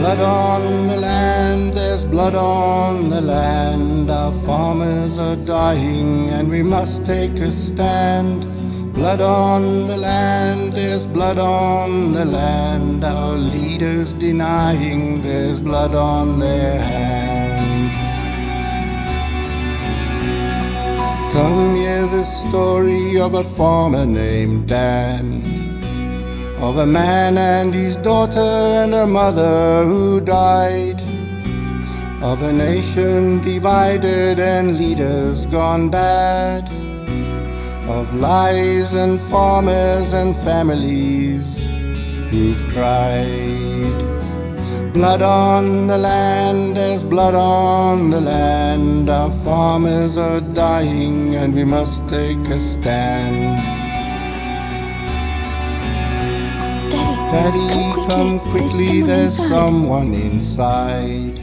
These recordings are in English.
Blood on the land, there's blood on the land. Our farmers are dying and we must take a stand. Blood on the land, there's blood on the land. Our leaders denying there's blood on their hand. Come hear the story of a farmer named Dan of a man and his daughter and a mother who died, of a nation divided and leaders gone bad, of lies and farmers and families who've cried. Blood on the land, there's blood on the land. Our farmers are dying and we must take a stand. Daddy, come quickly, there's someone inside.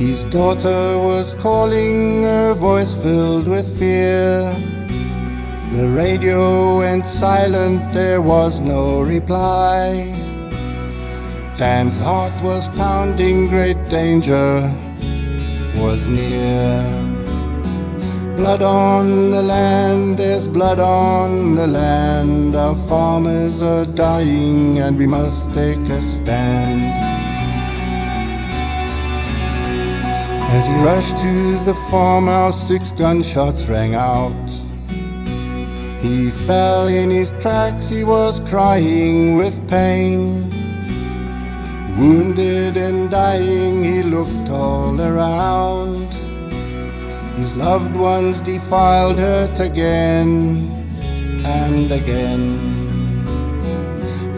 His daughter was calling, her voice filled with fear. The radio went silent, there was no reply. Dan's heart was pounding, great danger was near. Blood on the land, there's blood on the land. Our farmers are dying and we must take a stand. As he rushed to the farmhouse, six gunshots rang out. He fell in his tracks, he was crying with pain. Wounded and dying, he looked all around. His loved ones defiled hurt again and again.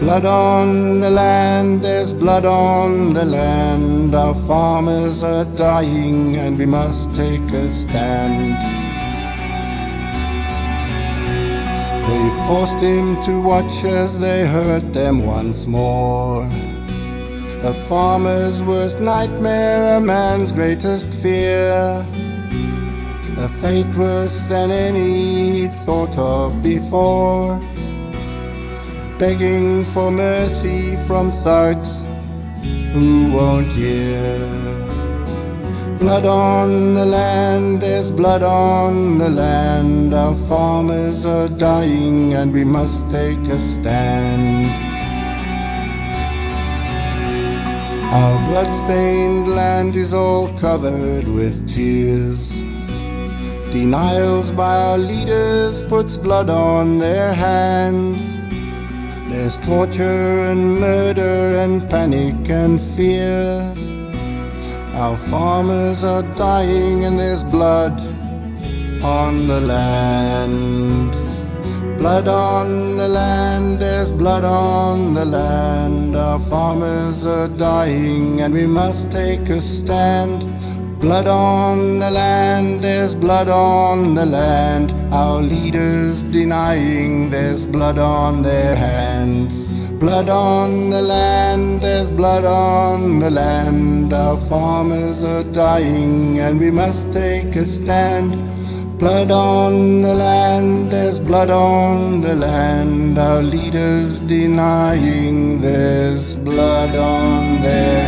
Blood on the land, there's blood on the land. Our farmers are dying and we must take a stand. They forced him to watch as they hurt them once more. A farmer's worst nightmare, a man's greatest fear. A fate worse than any thought of before. Begging for mercy from thugs who won't hear. Blood on the land, there's blood on the land. Our farmers are dying and we must take a stand. Our blood-stained land is all covered with tears. Denials by our leaders puts blood on their hands. There's torture and murder and panic and fear. Our farmers are dying and there's blood on the land. Blood on the land, there's blood on the land. Our farmers are dying and we must take a stand. Blood on the land, blood on the land. Our leaders denying there's blood on their hands. Blood on the land, there's blood on the land. Our farmers are dying and we must take a stand. Blood on the land, there's blood on the land. Our leaders denying there's blood on their.